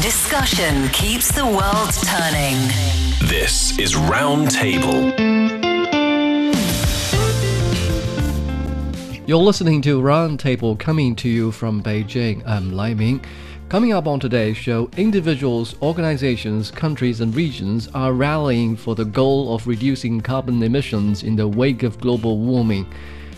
Discussion keeps the world turning. This is Roundtable. You're listening to Roundtable coming to you from Beijing. I'm Lai Ming. Coming up on today's show, individuals, organizations, countries, and regions are rallying for the goal of reducing carbon emissions in the wake of global warming.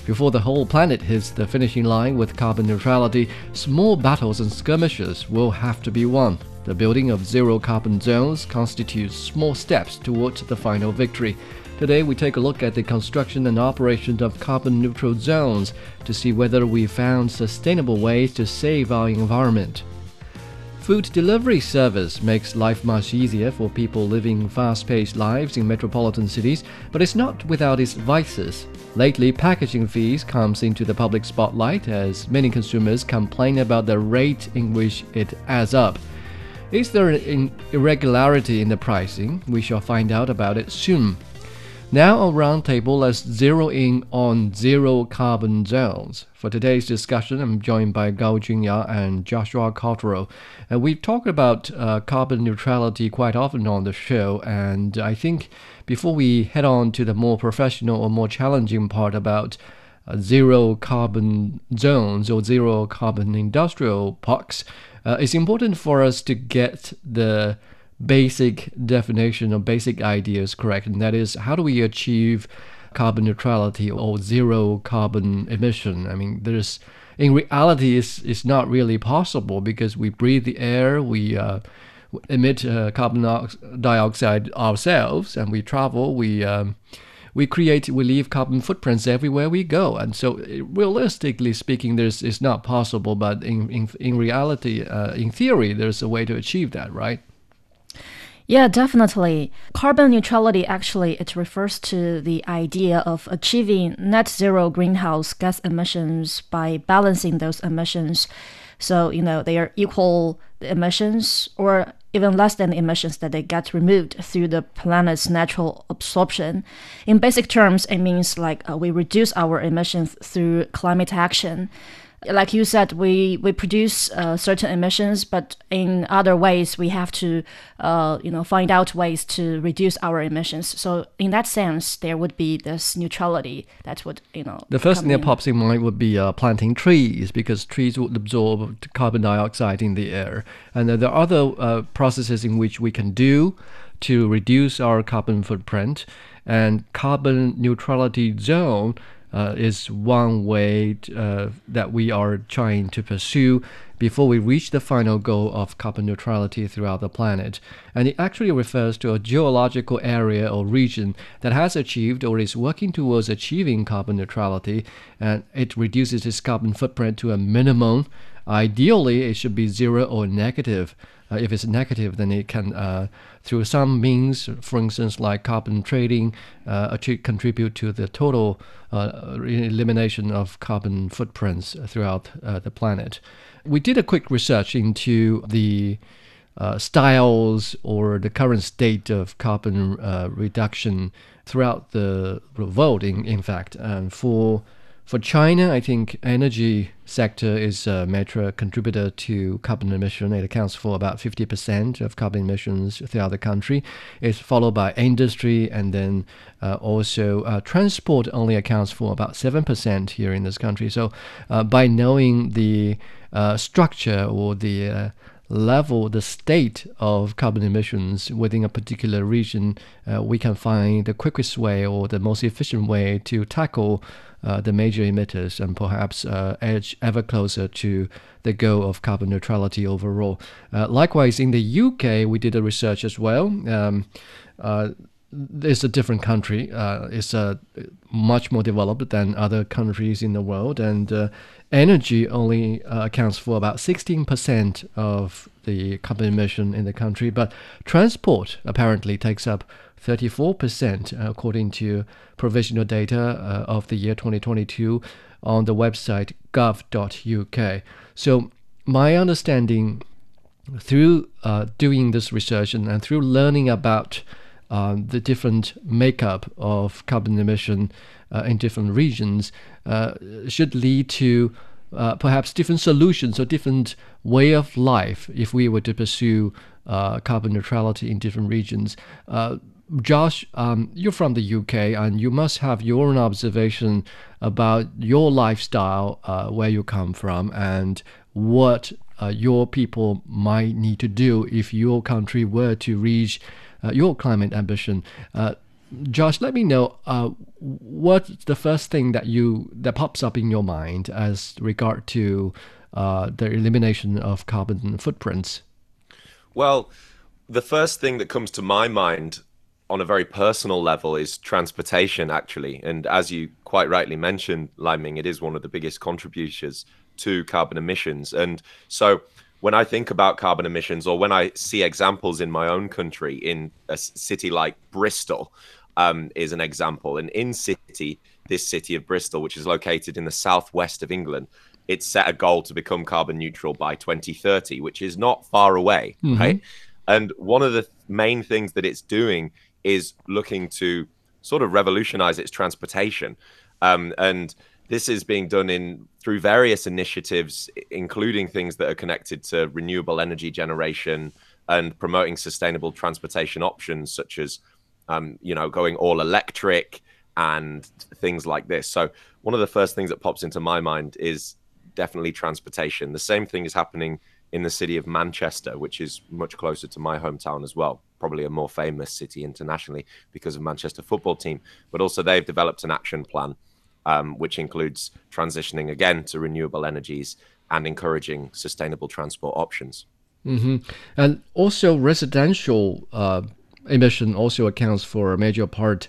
Before the whole planet hits the finishing line with carbon neutrality, small battles and skirmishes will have to be won. The building of zero carbon zones constitutes small steps towards the final victory. Today, we take a look at the construction and operation of carbon neutral zones to see whether we found sustainable ways to save our environment. Food delivery service makes life much easier for people living fast paced lives in metropolitan cities, but it's not without its vices. Lately, packaging fees comes into the public spotlight as many consumers complain about the rate in which it adds up. Is there an irregularity in the pricing? We shall find out about it soon. Now, a roundtable, let's zero in on zero carbon zones. For today's discussion, I'm joined by Gao Junya and Joshua Cotterill. And we've talked about uh, carbon neutrality quite often on the show, and I think before we head on to the more professional or more challenging part about uh, zero carbon zones or zero carbon industrial parks, uh, it's important for us to get the basic definition or basic ideas correct, and that is how do we achieve carbon neutrality or zero carbon emission? I mean, there's in reality, it's, it's not really possible because we breathe the air, we uh, emit uh, carbon dioxide ourselves, and we travel, we um, we create, we leave carbon footprints everywhere we go. And so, realistically speaking, there's it's not possible. But in in, in reality, uh, in theory, there's a way to achieve that, right? Yeah, definitely. Carbon neutrality actually it refers to the idea of achieving net zero greenhouse gas emissions by balancing those emissions. So, you know, they are equal emissions or even less than the emissions that they get removed through the planet's natural absorption. In basic terms, it means like uh, we reduce our emissions through climate action like you said, we we produce uh, certain emissions, but in other ways we have to, uh, you know, find out ways to reduce our emissions. So in that sense, there would be this neutrality. That's what you know. The first thing that pops in mind would be uh, planting trees because trees would absorb carbon dioxide in the air, and there are other uh, processes in which we can do to reduce our carbon footprint. And carbon neutrality zone uh, is one way uh, that we are trying to pursue before we reach the final goal of carbon neutrality throughout the planet. And it actually refers to a geological area or region that has achieved or is working towards achieving carbon neutrality, and it reduces its carbon footprint to a minimum. Ideally, it should be zero or negative. Uh, if it's negative, then it can, uh, through some means, for instance, like carbon trading, uh, contribute to the total uh, elimination of carbon footprints throughout uh, the planet. We did a quick research into the uh, styles or the current state of carbon reduction throughout the world, in, in fact. And for for China, I think energy sector is a major contributor to carbon emission. It accounts for about 50% of carbon emissions throughout the country. It's followed by industry and then uh, also uh, transport only accounts for about 7% here in this country. So uh, by knowing the uh, structure or the uh, level, the state of carbon emissions within a particular region, uh, we can find the quickest way or the most efficient way to tackle the major emitters and perhaps uh, edge ever closer to the goal of carbon neutrality overall. Uh, likewise, in the UK, we did a research as well. Um, uh, it's a different country. Uh, it's uh, much more developed than other countries in the world, and uh, energy only uh, accounts for about 16% of the carbon emission in the country. But transport apparently takes up 34%, uh, according to provisional data uh, of the year 2022 on the website gov.uk. So, my understanding through doing this research and, and through learning about um, the different makeup of carbon emission uh, in different regions uh, should lead to uh, perhaps different solutions or different way of life if we were to pursue uh, carbon neutrality in different regions. Uh, Josh, um, you're from the UK and you must have your own observation about your lifestyle, where you come from, and what your people might need to do if your country were to reach your climate ambition. Uh, Josh, let me know uh, what's the first thing that you that pops up in your mind as regard to uh, the elimination of carbon footprints. Well, the first thing that comes to my mind on a very personal level is transportation, actually. And as you quite rightly mentioned, Liming, it is one of the biggest contributors to carbon emissions. And so when I think about carbon emissions or when I see examples in my own country, in a city like Bristol, um, is an example. And in city, this city of Bristol, which is located in the southwest of England, it set a goal to become carbon neutral by 2030, which is not far away, mm-hmm. right? And one of the main things that it's doing is looking to sort of revolutionize its transportation. Um, and this is being done in through various initiatives, including things that are connected to renewable energy generation and promoting sustainable transportation options, such as um, you know going all electric and things like this. So one of the first things that pops into my mind is definitely transportation. The same thing is happening in the city of Manchester, which is much closer to my hometown as well. Probably a more famous city internationally because of Manchester football team, but also they've developed an action plan um, which includes transitioning again to renewable energies and encouraging sustainable transport options. Mm-hmm. And also, residential uh, emission also accounts for a major part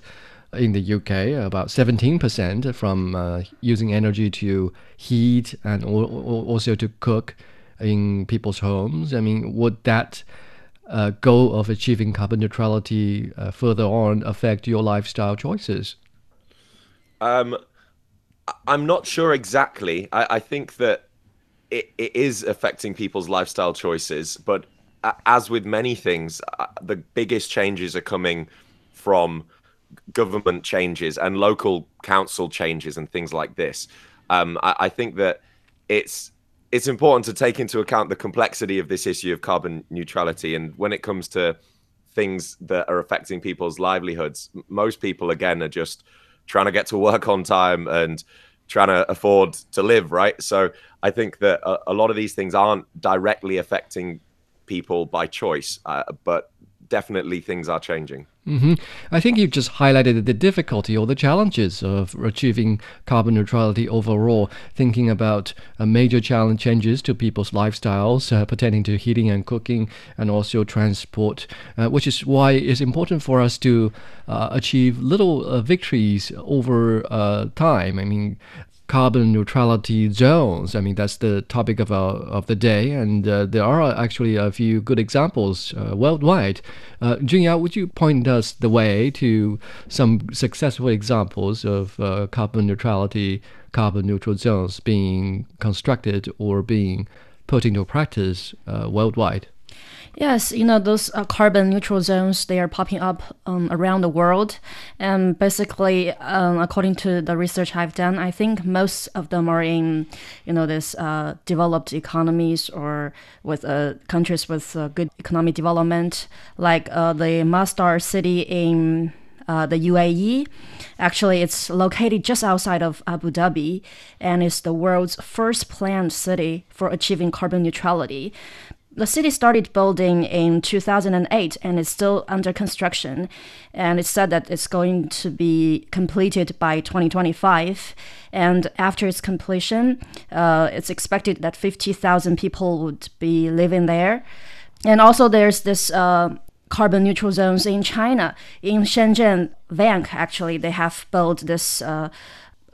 in the UK, about 17% from uh, using energy to heat and also to cook in people's homes. I mean, would that uh, goal of achieving carbon neutrality uh, further on affect your lifestyle choices? Um, I'm not sure exactly. I, I think that it, it is affecting people's lifestyle choices, but as with many things, uh, the biggest changes are coming from government changes and local council changes and things like this. Um, I, I, think that it's it's important to take into account the complexity of this issue of carbon neutrality. And when it comes to things that are affecting people's livelihoods, most people again are just trying to get to work on time and trying to afford to live, right? So I think that a, a lot of these things aren't directly affecting people by choice, uh, but definitely things are changing. Mm-hmm. I think you've just highlighted the difficulty or the challenges of achieving carbon neutrality overall, thinking about uh, major challenge changes to people's lifestyles uh, pertaining to heating and cooking and also transport, uh, which is why it's important for us to uh, achieve little uh, victories over uh, time. I mean, carbon neutrality zones. I mean, that's the topic of our, of the day, and uh, there are actually a few good examples uh, worldwide. Uh, Junya, would you point us the way to some successful examples of uh, carbon neutrality, carbon neutral zones being constructed or being put into practice uh, worldwide? Yes, you know, those uh, carbon neutral zones, they are popping up um, around the world. And basically, um, according to the research I've done, I think most of them are in, you know, this uh, developed economies or with uh, countries with uh, good economic development, like uh, the Masdar city in uh, the UAE. Actually, it's located just outside of Abu Dhabi and is the world's first planned city for achieving carbon neutrality the city started building in 2008 and it's still under construction. And it's said that it's going to be completed by 2025. And after its completion, uh, it's expected that 50,000 people would be living there. And also, there's this uh, carbon neutral zones in China. In Shenzhen, Vanke actually, they have built this. Uh,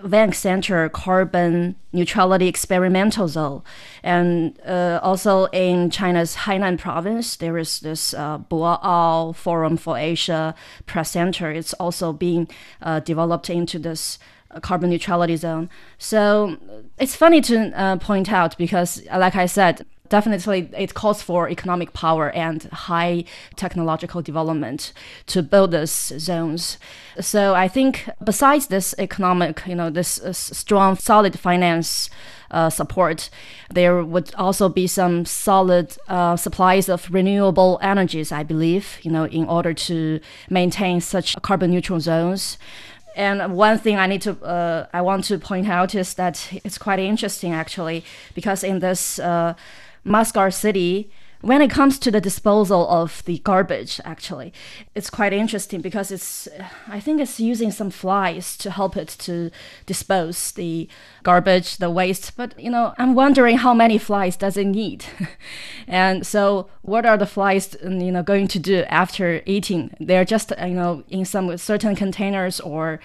Vanke Center Carbon Neutrality Experimental Zone. And uh, also in China's Hainan province, there is this uh, Boao Forum for Asia Press Center. It's also being uh, developed into this uh, carbon neutrality zone. So it's funny to uh, point out because, like I said, definitely it calls for economic power and high technological development to build these zones. So I think besides this economic, you know, this uh, strong, solid finance uh, support, there would also be some solid uh, supplies of renewable energies, I believe, you know, in order to maintain such carbon neutral zones. And one thing I need to, uh, I want to point out is that it's quite interesting actually, because in this Masdar city, when it comes to the disposal of the garbage, actually, it's quite interesting because it's, I think it's using some flies to help it to dispose the garbage, the waste. But you know, I'm wondering how many flies does it need, and so what are the flies, um, you know, going to do after eating? They're just, uh, you know, in some certain containers or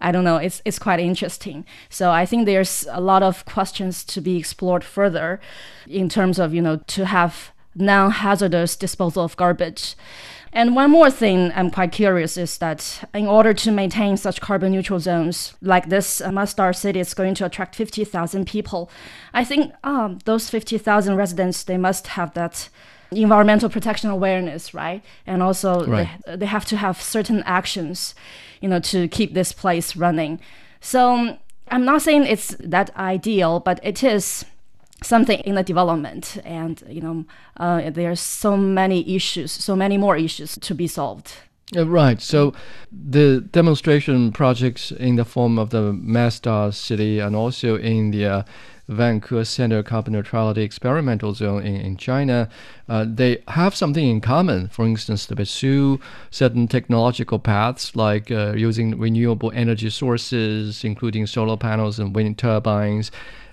I don't know. It's it's quite interesting. So I think there's a lot of questions to be explored further, in terms of you know to have non-hazardous disposal of garbage. And one more thing I'm quite curious is that in order to maintain such carbon neutral zones like this, Masdar city is going to attract 50,000 people. I think um, those 50,000 residents, they must have that environmental protection awareness, right? And also Right. They, they have to have certain actions, you know, to keep this place running. So um, I'm not saying it's that ideal, but it is something in the development and you know uh, there's so many issues so many more issues to be solved Uh, right. So the demonstration projects in the form of the Masdar city and also in the uh, Vanke Center Carbon Neutrality Experimental Zone in, in China, uh, they have something in common. For instance, they pursue certain technological paths like uh, using renewable energy sources, including solar panels and wind turbines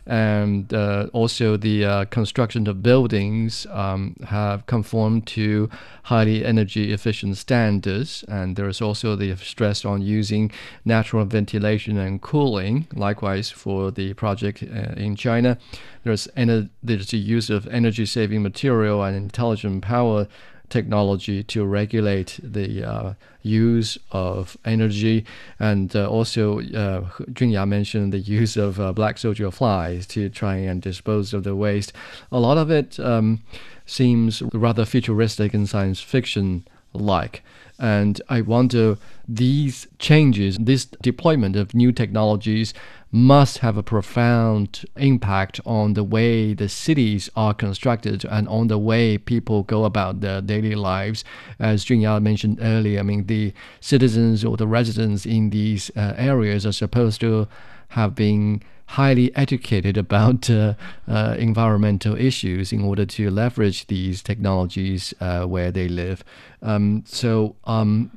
and uh, also the uh, construction of buildings um, have conformed to highly energy efficient standards. And there is also the stress on using natural ventilation and cooling. Likewise for the project uh, in china there's, ener- there's the use of energy saving material and intelligent power technology to regulate the uh, use of energy, and uh, also uh, Junya mentioned the use of uh, black soldier flies to try and dispose of the waste. A lot of it um, seems rather futuristic and science fiction like. And I wonder these changes, this deployment of new technologies must have a profound impact on the way the cities are constructed and on the way people go about their daily lives. As Junya mentioned earlier, I mean, the citizens or the residents in these uh, areas are supposed to have been highly educated about uh, uh, environmental issues in order to leverage these technologies uh, where they live. Um, so, um,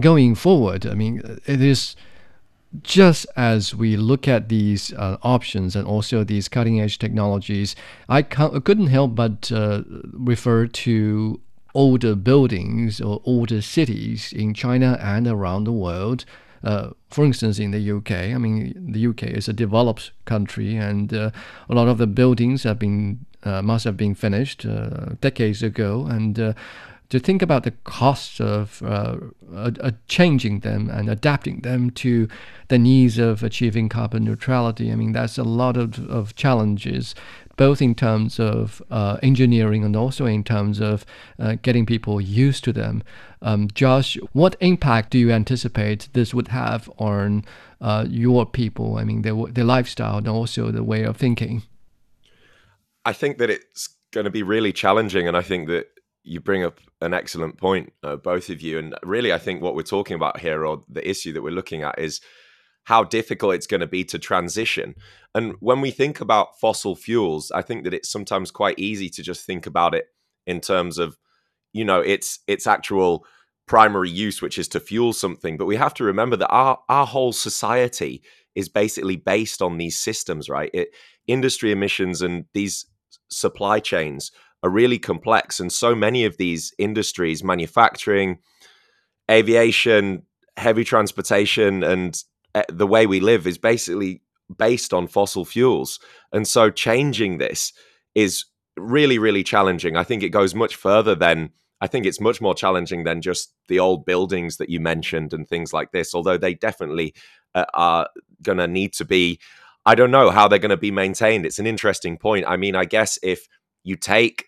going forward, I mean, it is just as we look at these uh, options and also these cutting edge technologies, I couldn't help but uh, refer to older buildings or older cities in China and around the world. Uh, for instance, in the UK, I mean, the UK is a developed country, and uh, a lot of the buildings have been uh, must have been finished uh, decades ago, and uh, to think about the costs of uh, changing them and adapting them to the needs of achieving carbon neutrality. I mean, that's a lot of, of challenges, both in terms of uh, engineering and also in terms of uh, getting people used to them. Um, Josh, what impact do you anticipate this would have on uh, your people? I mean, their, their lifestyle and also the way of thinking. I think that it's going to be really challenging, and I think that you bring up an excellent point, uh, both of you. And really, I think what we're talking about here, or the issue that we're looking at, is how difficult it's going to be to transition. And when we think about fossil fuels, I think that it's sometimes quite easy to just think about it in terms of, you know, its its actual primary use, which is to fuel something. But we have to remember that our our whole society is basically based on these systems, right? It, industry emissions and these supply chains are really complex. And so many of these industries, manufacturing, aviation, heavy transportation, and eh, the way we live is basically based on fossil fuels. And so changing this is really, really challenging. I think it goes much further than, I think it's much more challenging than just the old buildings that you mentioned and things like this, although they definitely uh, are going to need to be. I don't know how they're going to be maintained. It's an interesting point. I mean, I guess if you take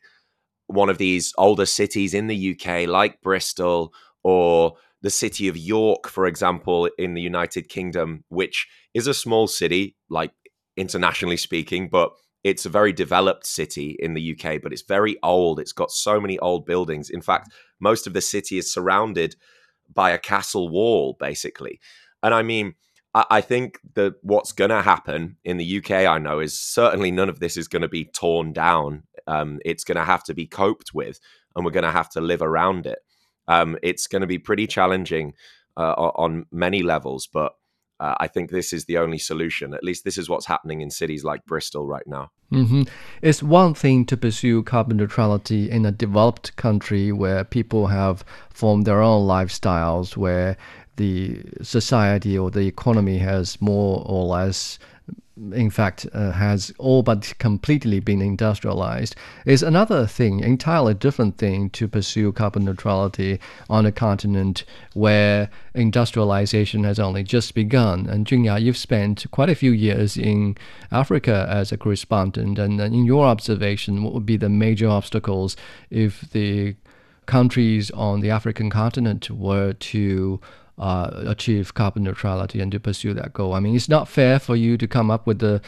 one of these older cities in the UK, like Bristol or the city of York, for example, in the United Kingdom, which is a small city, like internationally speaking, but it's a very developed city in the UK, but it's very old. It's got so many old buildings. In fact, most of the city is surrounded by a castle wall, basically. And I mean, I, I think that what's going to happen in the UK, I know, is certainly none of this is going to be torn down. Um, it's going to have to be coped with, and we're going to have to live around it. Um, it's going to be pretty challenging uh, on many levels, but uh, I think this is the only solution. At least this is what's happening in cities like Bristol right now. Mm-hmm. It's one thing to pursue carbon neutrality in a developed country where people have formed their own lifestyles, where the society or the economy has more or less in fact, uh, has all but completely been industrialized, is another thing, entirely different thing to pursue carbon neutrality on a continent where industrialization has only just begun. And Junya, you've spent quite a few years in Africa as a correspondent, and in your observation, what would be the major obstacles if the countries on the African continent were to uh, achieve carbon neutrality and to pursue that goal. I mean, it's not fair for you to come up with the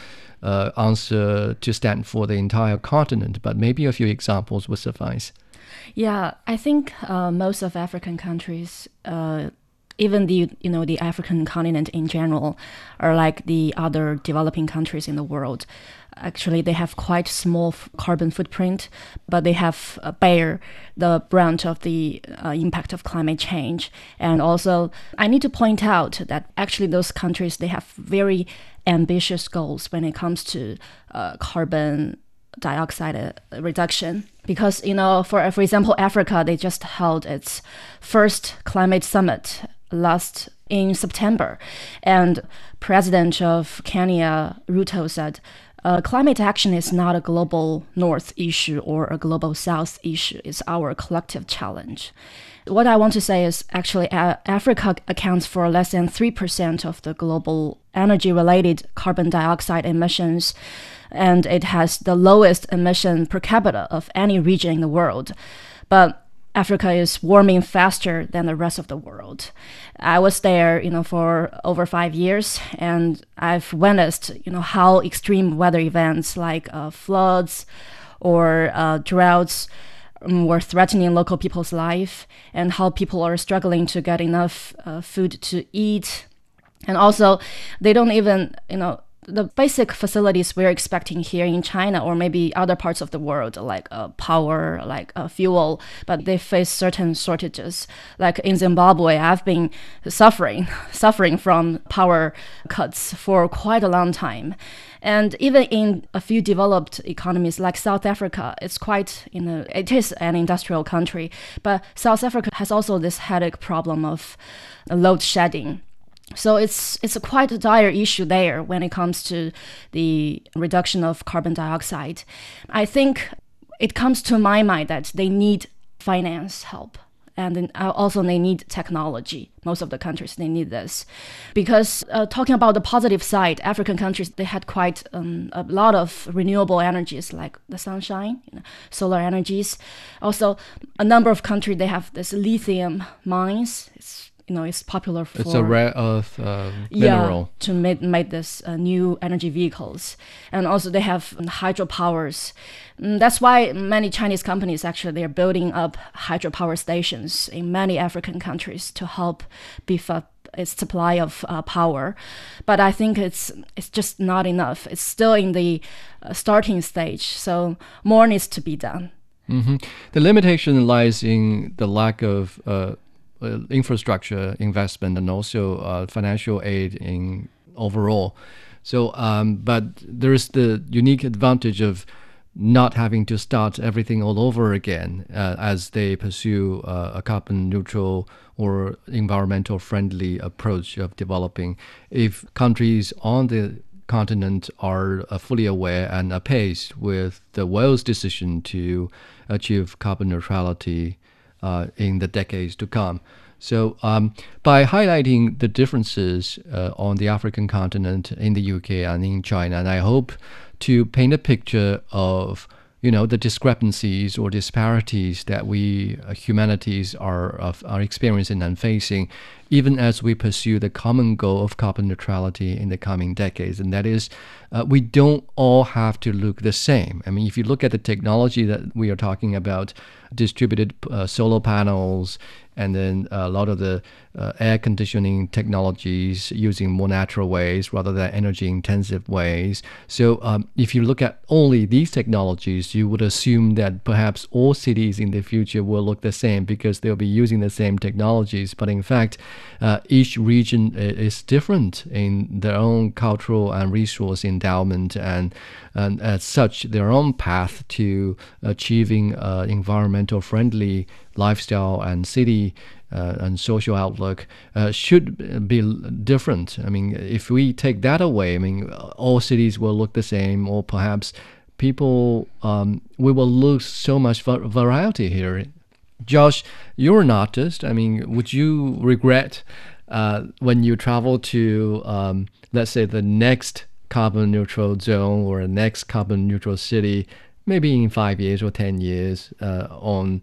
uh, answer to stand for the entire continent, but maybe a few examples would suffice. Yeah, I think uh, most of African countries, uh, even the you know the African continent in general, or like the other developing countries in the world actually they have quite small carbon footprint, but they have uh, bear the brunt of the uh, impact of climate change. And also, I need to point out that actually those countries they have very ambitious goals when it comes to uh, carbon dioxide uh, reduction because you know for for example Africa they just held its first climate summit last in September and president of Kenya Ruto said uh, climate action is not a global north issue or a global south issue. It's our collective challenge. What I want to say is actually uh, Africa accounts for less than 3% of the global energy related carbon dioxide emissions, and it has the lowest emission per capita of any region in the world. But Africa is warming faster than the rest of the world. I was there, you know, for over five years, and I've witnessed, you know, how extreme weather events like uh, floods or uh, droughts um, were threatening local people's life, and how people are struggling to get enough uh, food to eat, and also they don't even, you know, the basic facilities we're expecting here in China or maybe other parts of the world, like uh, power, like uh, fuel, but they face certain shortages. Like in Zimbabwe, I've been suffering, suffering from power cuts for quite a long time. And even in a few developed economies like South Africa, it's quite, you know, it is an industrial country, but South Africa has also this headache problem of load shedding so it's it's a quite a dire issue there when it comes to the reduction of carbon dioxide. I think it comes to my mind that they need finance help and uh, also they need technology. Most of the countries they need this, because uh, talking about the positive side, African countries they had quite um, a lot of renewable energies like the sunshine, you know, solar energies. Also, a number of countries they have this lithium mines. It's you know it's popular for it's a rare earth uh, mineral. yeah, to make make this uh, new energy vehicles. And also they have hydropowers. And mm, that's why many chinese companies actually they're building up hydropower stations in many african countries to help beef up its supply of uh, power. But i think it's it's just not enough. It's still in the uh, starting stage. So more needs to be done. Mm-hmm. the limitation lies in the lack of uh, infrastructure investment and also uh, financial aid in overall. So, um, but there is the unique advantage of not having to start everything all over again uh, as they pursue uh, a carbon neutral or environmental friendly approach of developing. If countries on the continent are uh, fully aware and apace with the world's decision to achieve carbon neutrality uh, in the decades to come. So, um, by highlighting the differences uh, on the African continent, in the UK, and in China, and I hope to paint a picture of you know the discrepancies or disparities that we uh, humanities are of, are experiencing and facing even as we pursue the common goal of carbon neutrality in the coming decades. And that is uh, we don't all have to look the same. I mean if you look at the technology that we are talking about distributed uh, solar panels and then a lot of the uh, air conditioning technologies using more natural ways rather than energy intensive ways. So, um, if you look at only these technologies, you would assume that perhaps all cities in the future will look the same because they'll be using the same technologies. But in fact, uh, each region is different in their own cultural and resource endowment, and, and as such, their own path to achieving uh, environmental friendly lifestyle and city uh, and social outlook uh, should be different. I mean, if we take that away, I mean, all cities will look the same, or perhaps people um, we will lose so much variety here. Josh, you're an artist. I mean, would you regret uh, when you travel to, um, let's say, the next carbon neutral zone or next carbon neutral city, maybe in five years or ten years, uh, on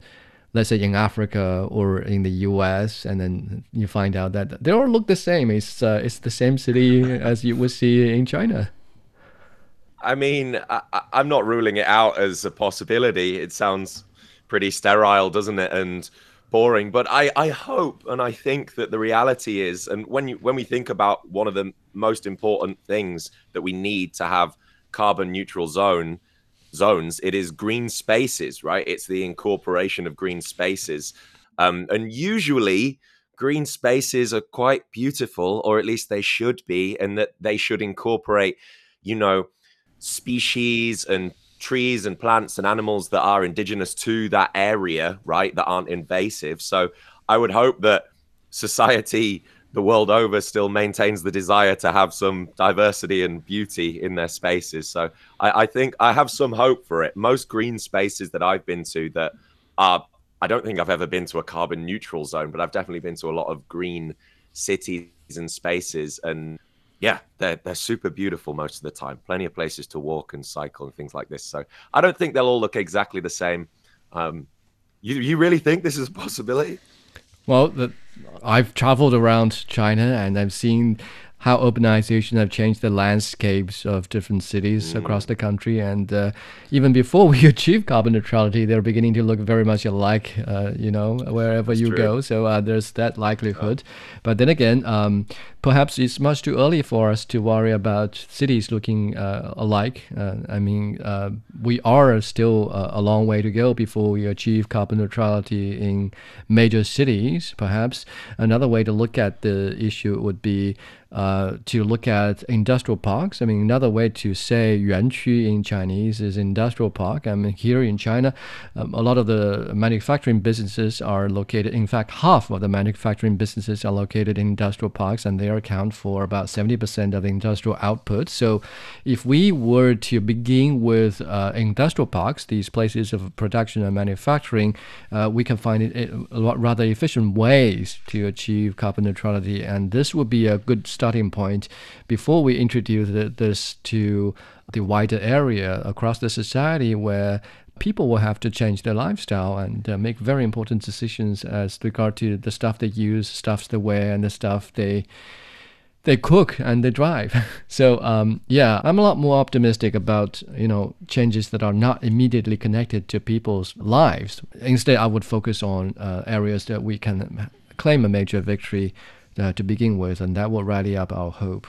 let's say in Africa or in the U.S., and then you find out that they all look the same. It's uh, it's the same city as you would see in China. I mean, I, am not ruling it out as a possibility. It sounds pretty sterile, doesn't it? And boring. But I, I hope and I think that the reality is, and when you when we think about one of the most important things that we need to have carbon neutral zone zones, it is green spaces, right? It's the incorporation of green spaces. Um, and usually, green spaces are quite beautiful, or at least they should be, and that they should incorporate, you know, species and trees and plants and animals that are indigenous to that area, right? That aren't invasive. So I would hope that society the world over still maintains the desire to have some diversity and beauty in their spaces. So I, I, think I have some hope for it. Most green spaces that I've been to that are, I don't think I've ever been to a carbon neutral zone, but I've definitely been to a lot of green cities and spaces. And yeah, they're, they're super beautiful most of the time. Plenty of places to walk and cycle and things like this. So I don't think they'll all look exactly the same. Um, you, you really think this is a possibility? Well, the, I've traveled around China and I've seen how urbanization have changed the landscapes of different cities mm. across the country. And uh, even before we achieve carbon neutrality, they're beginning to look very much alike, uh, you know, wherever That's you true. go. So uh, there's that likelihood. But then again, um, perhaps it's much too early for us to worry about cities looking uh, alike. Uh, I mean, uh, we are still uh, a long way to go before we achieve carbon neutrality in major cities. Perhaps another way to look at the issue would be uh, to look at industrial parks. I mean, another way to say 园区 in Chinese is industrial park. I mean, here in China, um, a lot of the manufacturing businesses are located. In fact, half of the manufacturing businesses are located in industrial parks, and they account for about 70% of the industrial output. So, if we were to begin with uh, industrial parks, these places of production and manufacturing, uh, we can find it, it rather efficient ways to achieve carbon neutrality, and this would be a good start starting point before we introduce this to the wider area across the society where people will have to change their lifestyle and uh, make very important decisions as regard to the stuff they use, stuff they wear, and the stuff they they cook and they drive. so um, yeah, I'm a lot more optimistic about you know changes that are not immediately connected to people's lives. Instead, I would focus on uh, areas that we can claim a major victory uh, to begin with, and that will rally up our hope.